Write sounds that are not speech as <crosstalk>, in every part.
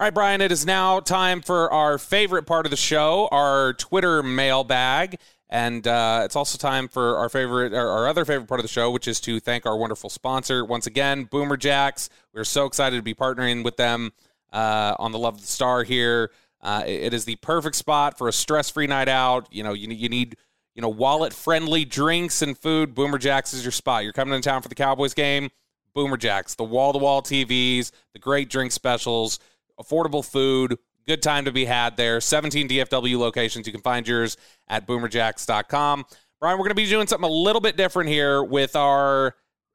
All right, Bryan, it is now time for our favorite part of the show, our Twitter mailbag. And uh, it's also time for our favorite, our, other favorite part of the show, which is to thank our wonderful sponsor once again, Boomer Jacks. We're so excited to be partnering with them uh, on the Love of the Star here. Uh, it is the perfect spot for a stress-free night out. You know, you, you need you know wallet-friendly drinks and food. Boomer Jacks is your spot. You're coming in town for the Cowboys game. Boomer Jacks, the wall-to-wall TVs, the great drink specials, affordable food, good time to be had there. 17 DFW locations. You can find yours at boomerjacks.com. Bryan, we're going to be doing something a little bit different here with our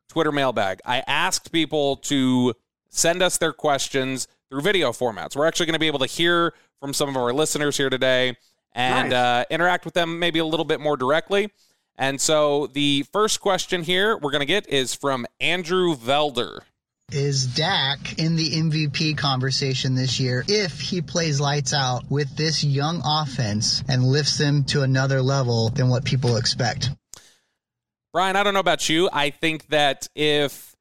Twitter mailbag. I asked people to send us their questions through video formats. We're actually going to be able to hear from some of our listeners here today and nice. uh, interact with them maybe a little bit more directly. And so the first question here we're going to get is from Andrew Velder. Is Dak in the MVP conversation this year if he plays lights out with this young offense and lifts them to another level than what people expect? Bryan, I don't know about you. I think that if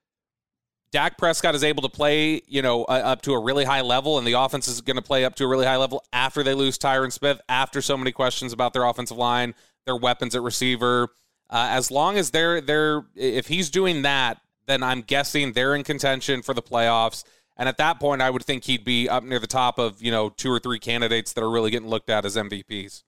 Dak Prescott is able to play, you know, uh, up to a really high level, and the offense is going to play up to a really high level after they lose Tyron Smith, after so many questions about their offensive line, their weapons at receiver, uh, as long as they're they're if he's doing that, then I'm guessing they're in contention for the playoffs. And at that point, I would think he'd be up near the top of, you know, two or three candidates that are really getting looked at as MVPs.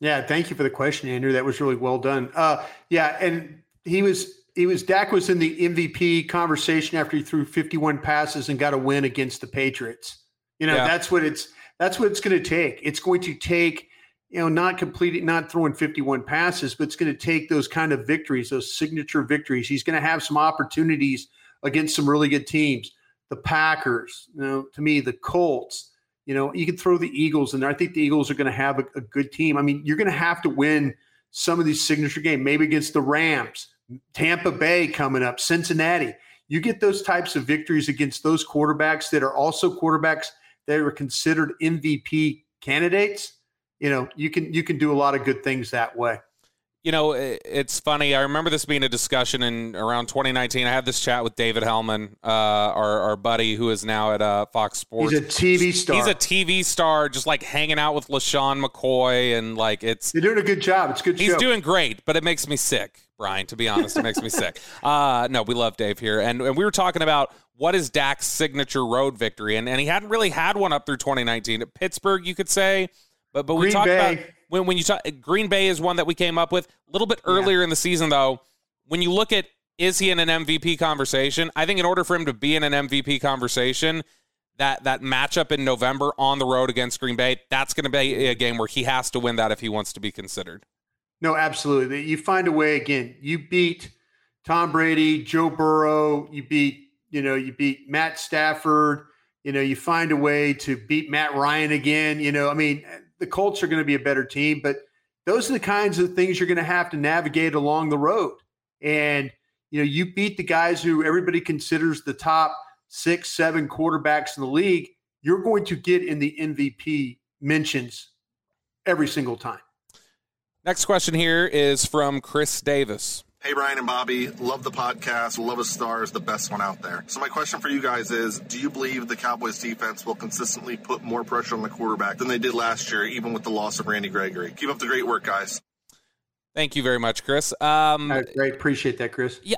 Yeah, thank you for the question, Andrew. That was really well done. Uh, yeah, and he was he was Dak was in the MVP conversation after he threw 51 passes and got a win against the Patriots. You know, yeah. that's what it's that's what it's going to take. It's going to take you know, not completing, not throwing 51 passes, but it's going to take those kind of victories, those signature victories. He's going to have some opportunities against some really good teams. The Packers, you know, to me, the Colts, you know, you can throw the Eagles in there. I think the Eagles are going to have a, a good team. I mean, you're going to have to win some of these signature games, maybe against the Rams, Tampa Bay coming up, Cincinnati. You get those types of victories against those quarterbacks that are also quarterbacks that are considered MVP candidates you know you can you can do a lot of good things that way you know it's funny i remember this being a discussion in around 2019 i had this chat with david Helman, uh, our, our buddy who is now at uh, fox sports he's a tv star he's a tv star just like hanging out with LeSean McCoy and like it's you're doing a good job it's good he's show. doing great but it makes me sick bryan to be honest it makes me sick <laughs> uh, no we love dave here and, and we were talking about what is Dak's signature road victory? And, and he hadn't really had one up through 2019. At Pittsburgh, you could say but but we talked about when when you talk Green Bay is one that we came up with a little bit earlier yeah. in the season though. When you look at is he in an MVP conversation? I think in order for him to be in an MVP conversation, that that matchup in November on the road against Green Bay, that's going to be a game where he has to win that if he wants to be considered. No, absolutely. You find a way again. You beat Tom Brady, Joe Burrow, you beat, you know, you beat Matt Stafford, you know, you find a way to beat Matt Ryan again, you know, I mean, the Colts are going to be a better team, but those are the kinds of things you're going to have to navigate along the road. And you know, you beat the guys who everybody considers the top six, seven quarterbacks in the league. You're going to get in the MVP mentions every single time. Next question here is from Chris Davis. Hey, Bryan and Bobby, love the podcast. Love a Star is the best one out there. So, my question for you guys is Do you believe the Cowboys defense will consistently put more pressure on the quarterback than they did last year, even with the loss of Randy Gregory? Keep up the great work, guys. Thank you very much, Chris. Um, I. Appreciate that, Chris. Yeah.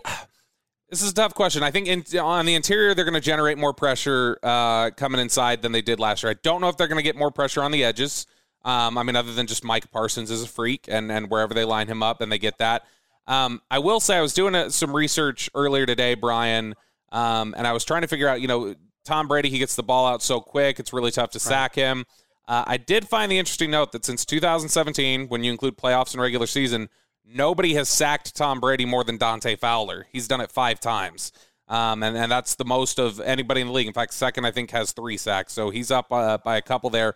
This is a tough question. I think in, on the interior, they're going to generate more pressure uh, coming inside than they did last year. I don't know if they're going to get more pressure on the edges. Um, I mean, other than just Micah Parsons is a freak, and, and wherever they line him up and they get that. Um, I will say I was doing a, some research earlier today, Bryan, um, and I was trying to figure out, you know, Tom Brady, he gets the ball out so quick, it's really tough to sack him. Uh, I did find the interesting note that since 2017, when you include playoffs and regular season, nobody has sacked Tom Brady more than Dante Fowler. He's done it five times. Um, and, and that's the most of anybody in the league. In fact, second, I think, has three sacks. So he's up uh, by a couple there.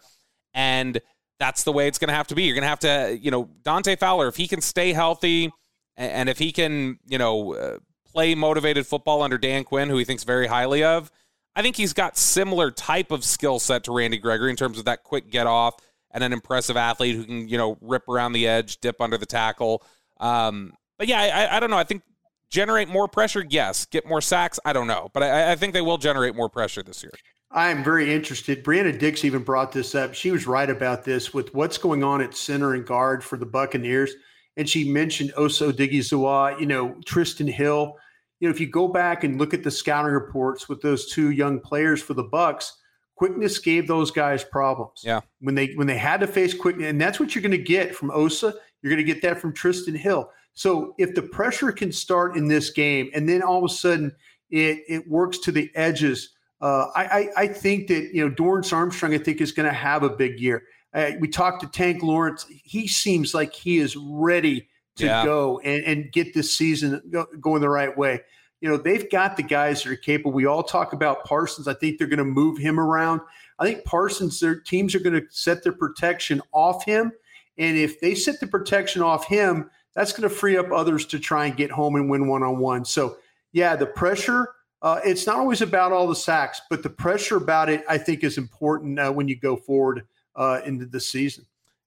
And that's the way it's going to have to be. You're going to have to, you know, Dante Fowler, if he can stay healthy, and if he can, you know, uh, play motivated football under Dan Quinn, who he thinks very highly of, I think he's got similar type of skill set to Randy Gregory in terms of that quick get off and an impressive athlete who can, you know, rip around the edge, dip under the tackle. Um, but yeah, I, I don't know. I think Generate more pressure? Yes. Get more sacks? I don't know. But I, I think they will generate more pressure this year. I'm very interested. Brianna Dix even brought this up. She was right about this with what's going on at center and guard for the Buccaneers. And she mentioned Osa Odighizuwa, you know, Trysten Hill. You know, if you go back and look at the scouting reports with those two young players for the Bucks, quickness gave those guys problems. Yeah. When they when they had to face quickness, and that's what you're going to get from Osa. You're going to get that from Trysten Hill. So if the pressure can start in this game, and then all of a sudden it it works to the edges, uh, I, I, I think that you know Dorance Armstrong I think is going to have a big year. Uh, we talked to Tank Lawrence. He seems like he is ready to yeah. go and, and get this season go, going the right way. You know, they've got the guys that are capable. We all talk about Parsons. I think they're going to move him around. I think Parsons, their teams are going to set their protection off him. And if they set the protection off him, that's going to free up others to try and get home and win one on one. So, yeah, the pressure. Uh, it's not always about all the sacks, but the pressure about it, I think, is important uh, when you go forward uh, into the season.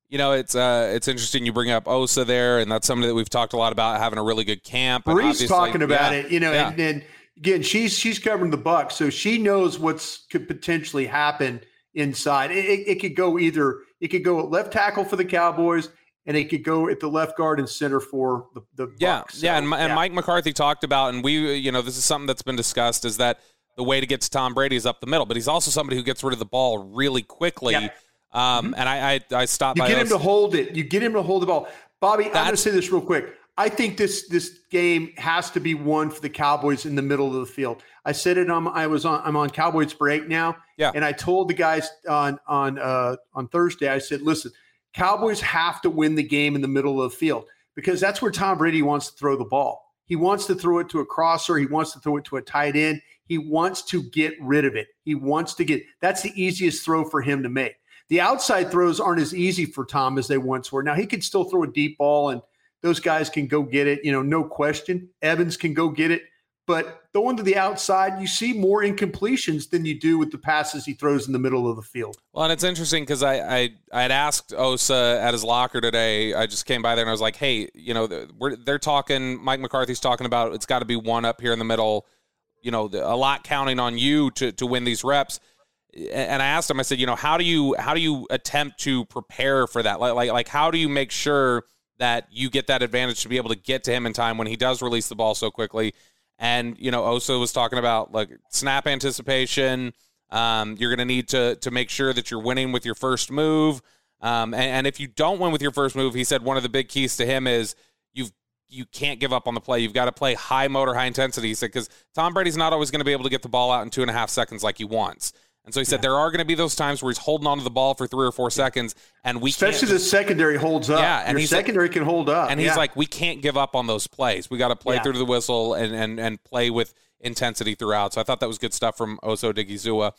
You know, it's uh, it's interesting you bring up Osa there, and that's something that we've talked a lot about having a really good camp. Bree's talking about yeah, it, you know, yeah. and, and, again, she's she's covering the buck, so she knows what's could potentially happen inside. It, it, it could go either it could go at left tackle for the Cowboys, and it could go at the left guard and center for the, the yeah so, yeah and, and Mike McCarthy talked about and we you know this is something that's been discussed is that the way to get to Tom Brady is up the middle but he's also somebody who gets rid of the ball really quickly yeah. Um, mm-hmm. and I I, I stopped you get him to hold it you get him to hold the ball Bobby that's, I'm going to say this real quick I think this this game has to be won for the Cowboys in the middle of the field. I said it on I was on I'm on Cowboys break now. Yeah. And I told the guys on on uh on Thursday, I said, listen, Cowboys have to win the game in the middle of the field because that's where Tom Brady wants to throw the ball. He wants to throw it to a crosser. He wants to throw it to a tight end. He wants to get rid of it. He wants to get that's the easiest throw for him to make. The outside throws aren't as easy for Tom as they once were. Now he can still throw a deep ball and those guys can go get it, you know, no question. Evans can go get it. But throwing to the outside, you see more incompletions than you do with the passes he throws in the middle of the field. Well, and it's interesting because I, I I had asked Osa at his locker today. I just came by there and I was like, hey, you know, we're, they're talking. Mike McCarthy's talking about it's got to be one up here in the middle. You know, a lot counting on you to to win these reps. And I asked him. I said, you know, how do you how do you attempt to prepare for that? Like like like how do you make sure that you get that advantage to be able to get to him in time when he does release the ball so quickly? And you know, Osa was talking about like snap anticipation. Um, you're going to need to to make sure that you're winning with your first move. Um, and, and, if you don't win with your first move, he said one of the big keys to him is you've you can't give up on the play. You've got to play high motor, high intensity. He said because Tom Brady's not always going to be able to get the ball out in two and a half seconds like he wants. And so he said yeah. there are going to be those times where he's holding on to the ball for three or four seconds, and we especially the secondary holds up. Yeah, and Your secondary like, can hold up. And he's yeah. like, we can't give up on those plays. We got to play yeah. through the whistle and and and play with intensity throughout. So I thought that was good stuff from Osa Odighizuwa.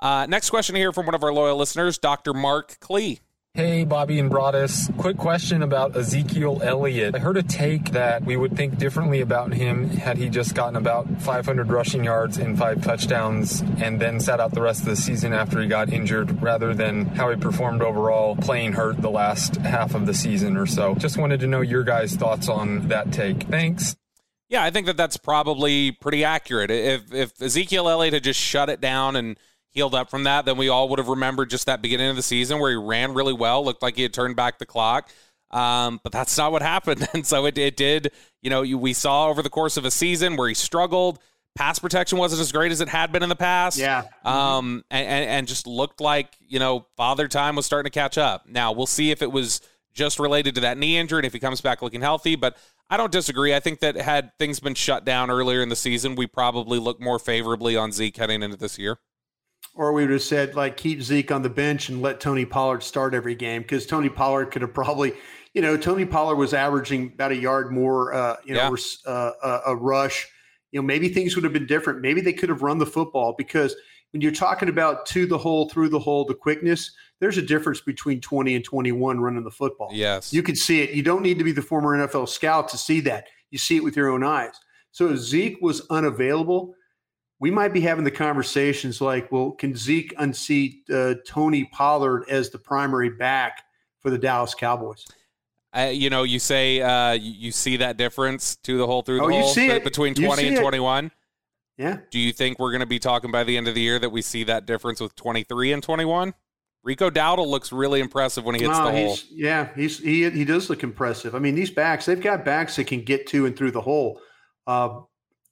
Uh, next question here from one of our loyal listeners, Dr. Mark Klee. Hey, Bobby and Broaddus. Quick question about Ezekiel Elliott. I heard a take that we would think differently about him had he just gotten about 500 rushing yards and five touchdowns and then sat out the rest of the season after he got injured rather than how he performed overall playing hurt the last half of the season or so. Just wanted to know your guys' thoughts on that take. Thanks. Yeah, I think that that's probably pretty accurate. If, if Ezekiel Elliott had just shut it down and – healed up from that, then we all would have remembered just that beginning of the season where he ran really well, looked like he had turned back the clock. Um, but that's not what <laughs> happened. And so it, it did, you know, you, we saw over the course of a season where he struggled. Pass protection wasn't as great as it had been in the past. Yeah. Um, and, and just looked like, you know, father time was starting to catch up. Now we'll see if it was just related to that knee injury and if he comes back looking healthy. But I don't disagree. I think that had things been shut down earlier in the season, we probably look more favorably on Zeke heading into this year or we would have said like keep Zeke on the bench and let Tony Pollard start every game because Tony Pollard could have probably, you know, Tony Pollard was averaging about a yard more, uh, you know, yeah. uh, a rush. You know, maybe things would have been different. Maybe they could have run the football because when you're talking about to the hole, through the hole, the quickness, there's a difference between 20 and 21 running the football. Yes. You can see it. You don't need to be the former NFL scout to see that. You see it with your own eyes. So if Zeke was unavailable we might be having the conversations like, well, can Zeke unseat uh, Tony Pollard as the primary back for the Dallas Cowboys? Uh, you know, you say uh, you, you see that difference to the whole through the Oh, hole it. between You 20 see and it. 21. Yeah. Do you think we're going to be talking by the end of the year that we see that difference with 23 and 21? Rico Dowdle looks really impressive when he hits the hole. yeah, he's he he does look impressive. I mean, these backs, they've got backs that can get to and through the hole. Uh,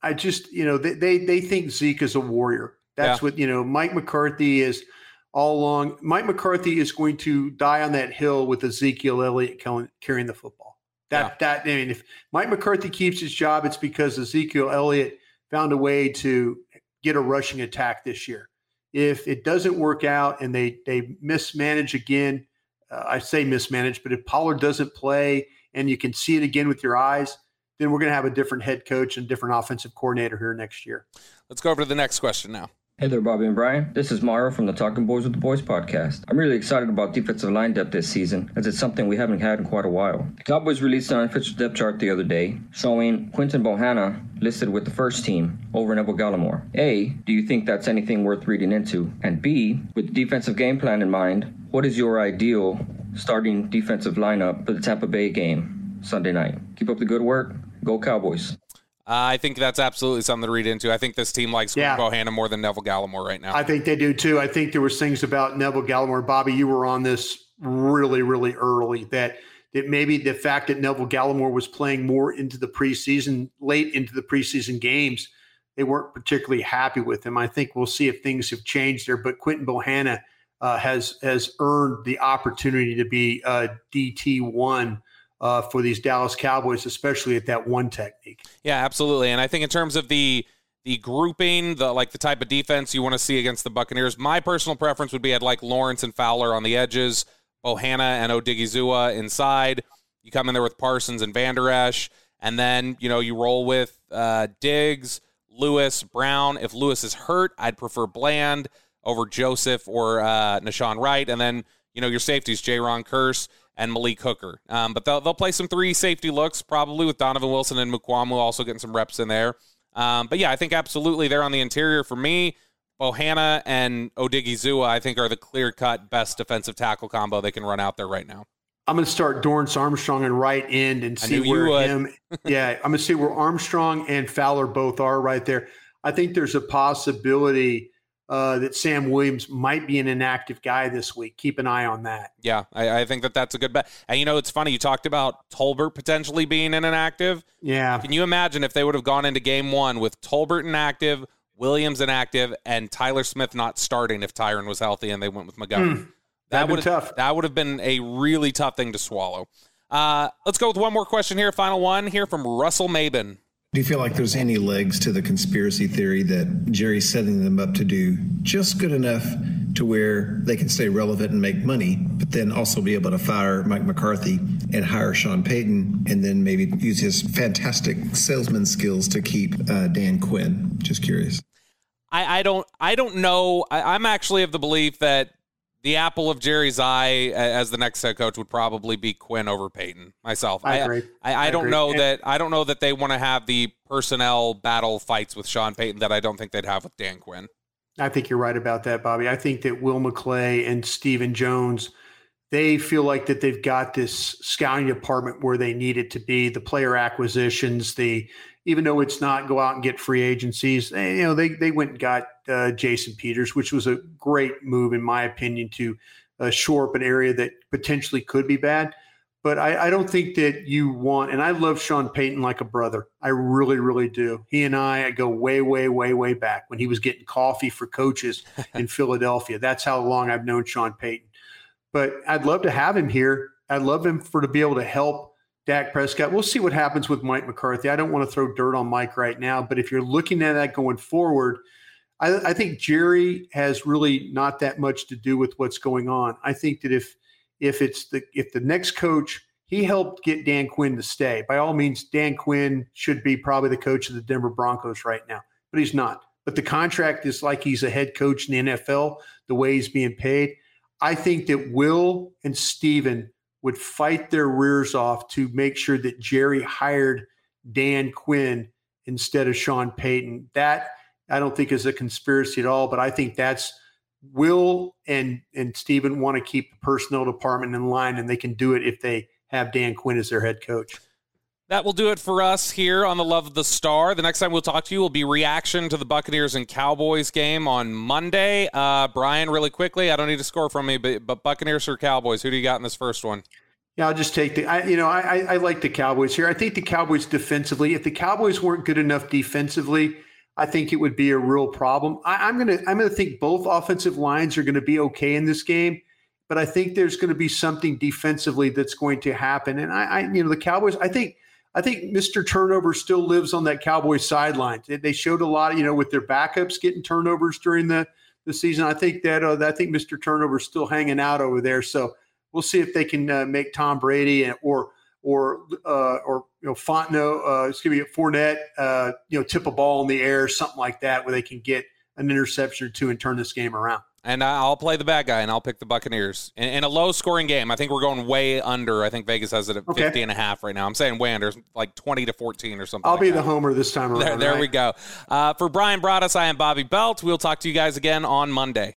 I just, you know, they, they they think Zeke is a warrior. That's Yeah. what you know. Mike McCarthy is all along. Mike McCarthy is going to die on that hill with Ezekiel Elliott carrying the football. That that I mean, if Mike McCarthy keeps his job, it's because Ezekiel Elliott found a way to get a rushing attack this year. If it doesn't work out and they they mismanage again, uh, I say mismanage, but if Pollard doesn't play and you can see it again with your eyes, then we're going to have a different head coach and different offensive coordinator here next year. Let's go over to the next question now. Hey there, Bobby and Bryan. This is Mara from the Talking Boys with the Boys podcast. I'm really excited about defensive line depth this season, as it's something we haven't had in quite a while. The Cowboys released an unofficial depth chart the other day, showing Quinton Bohanna listed with the first team over Neville Gallimore. A, do you think that's anything worth reading into? And B, with the defensive game plan in mind, what is your ideal starting defensive lineup for the Tampa Bay game Sunday night? Keep up the good work. Go Cowboys. Uh, I think that's absolutely something to read into. I think this team likes Yeah. Bohanna more than Neville Gallimore right now. I think they do too. I think there was things about Neville Gallimore. Bobby, you were on this really, really early that that maybe the fact that Neville Gallimore was playing more into the preseason, late into the preseason games, they weren't particularly happy with him. I think we'll see if things have changed there. But Quinton Bohanna uh, has has earned the opportunity to be uh, DT one uh, for these Dallas Cowboys, especially at that one technique. Yeah, absolutely. And I think in terms of the the grouping, the like the type of defense you want to see against the Buccaneers, my personal preference would be I'd like Lawrence and Fowler on the edges, Bohanna and Odighizuwa inside. You come in there with Parsons and Van Der Esch, and then you know you roll with uh, Diggs, Lewis, Brown. If Lewis is hurt, I'd prefer Bland over Joseph or uh, Nahshon Wright, and then you know your safeties, Jayron Kearse and Malik Hooker. Um, but they'll, they'll play some three safety looks, probably with Donovan Wilson and Mukuamu also getting some reps in there. Um, but yeah, I think absolutely they're on the interior for me. Bohanna and Odighizuwa, I think, are the clear cut best defensive tackle combo they can run out there right now. I'm going to start Dorance Armstrong and right end and see where him. yeah, I'm going to see where Armstrong and Fowler both are right there. I think there's a possibility uh, that Sam Williams might be an inactive guy this week. Keep an eye on that. Yeah, I, I think that that's a good bet. And you know, it's funny you talked about Tolbert potentially being in inactive. Yeah, Can you imagine if they would have gone into game one with Tolbert inactive, Williams inactive, and Tyler Smith not starting if Tyron was healthy and they went with McGovern? Hmm. that'd tough. That would have been a really tough thing to swallow. Uh, let's go with one more question here. Final one here from Russell Mabin. Do you feel like there's any legs to the conspiracy theory that Jerry's setting them up to do just good enough to where they can stay relevant and make money, but then also be able to fire Mike McCarthy and hire Sean Payton and then maybe use his fantastic salesman skills to keep uh, Dan Quinn? Just curious. I, I don't I don't know. I, I'm actually of the belief that the apple of Jerry's eye as the next head coach would probably be Quinn over Payton. Myself, I agree. I, I, I don't know that I don't know that they want to have the personnel battle fights with Sean Payton that I don't think they'd have with Dan Quinn. I think you're right about that, Bobby. I think that Will McClay and Stephen Jones, they feel like that they've got this scouting department where they need it to be. The player acquisitions, the even though it's not go out and get free agencies, they, you know, they they went and got uh, Jason Peters, which was a great move in my opinion to uh, shore up an area that potentially could be bad. But I, I don't think that you want, and I love Sean Payton like a brother. I really, really do. He and I, I go way, way, way, way back when he was getting coffee for coaches <laughs> in Philadelphia. That's how long I've known Sean Payton. But I'd love to have him here. I'd love him for to be able to help Dak Prescott. We'll see what happens with Mike McCarthy. I don't want to throw dirt on Mike right now, but if you're looking at that going forward, I, I think Jerry has really not that much to do with what's going on. I think that if if it's the if the next coach he helped get Dan Quinn to stay. By all means, Dan Quinn should be probably the coach of the Denver Broncos right now, but he's not. But the contract is like he's a head coach in the NFL, the way he's being paid. I think that Will and Stephen would fight their rears off to make sure that Jerry hired Dan Quinn instead of Sean Payton. That I don't think is a conspiracy at all, but I think that's Will and and Stephen want to keep the personnel department in line, and they can do it if they have Dan Quinn as their head coach. That will do it for us here on the Love of the Star. The next time we'll talk to you will be reaction to the Buccaneers and Cowboys game on Monday. Uh, Bryan, really quickly, I don't need a score from me, but, but Buccaneers or Cowboys? Who do you got in this first one? Yeah, I'll just take the. I, you know, I, I like the Cowboys here. I think the Cowboys defensively. If the Cowboys weren't good enough defensively, I think it would be a real problem. I, I'm gonna I'm gonna think both offensive lines are to be okay in this game, but I think there's going to be something defensively that's going to happen. And I, I you know, the Cowboys. I think I think Mr. Turnover still lives on that Cowboys sideline. They showed a lot, you know, with their backups getting turnovers during the, the season. I think that uh, I think Mr. Turnover is still hanging out over there. So we'll see if they can uh, make Tom Brady and, or or uh, or you know Fontenot, uh, excuse me, Fournette, uh, you know, tip a ball in the air, something like that, where they can get an interception or two and turn this game around and I'll play the bad guy, and I'll pick the Buccaneers in, in, a low-scoring game. I think we're going way under. I think Vegas has it at okay. 50 and a half right now. I'm saying way under, like 20 to 14 or something. I'll like be that. the homer this time around. There, there right? we go. Uh, for Bryan Broaddus, I am Bobby Belt. We'll talk to you guys again on Monday.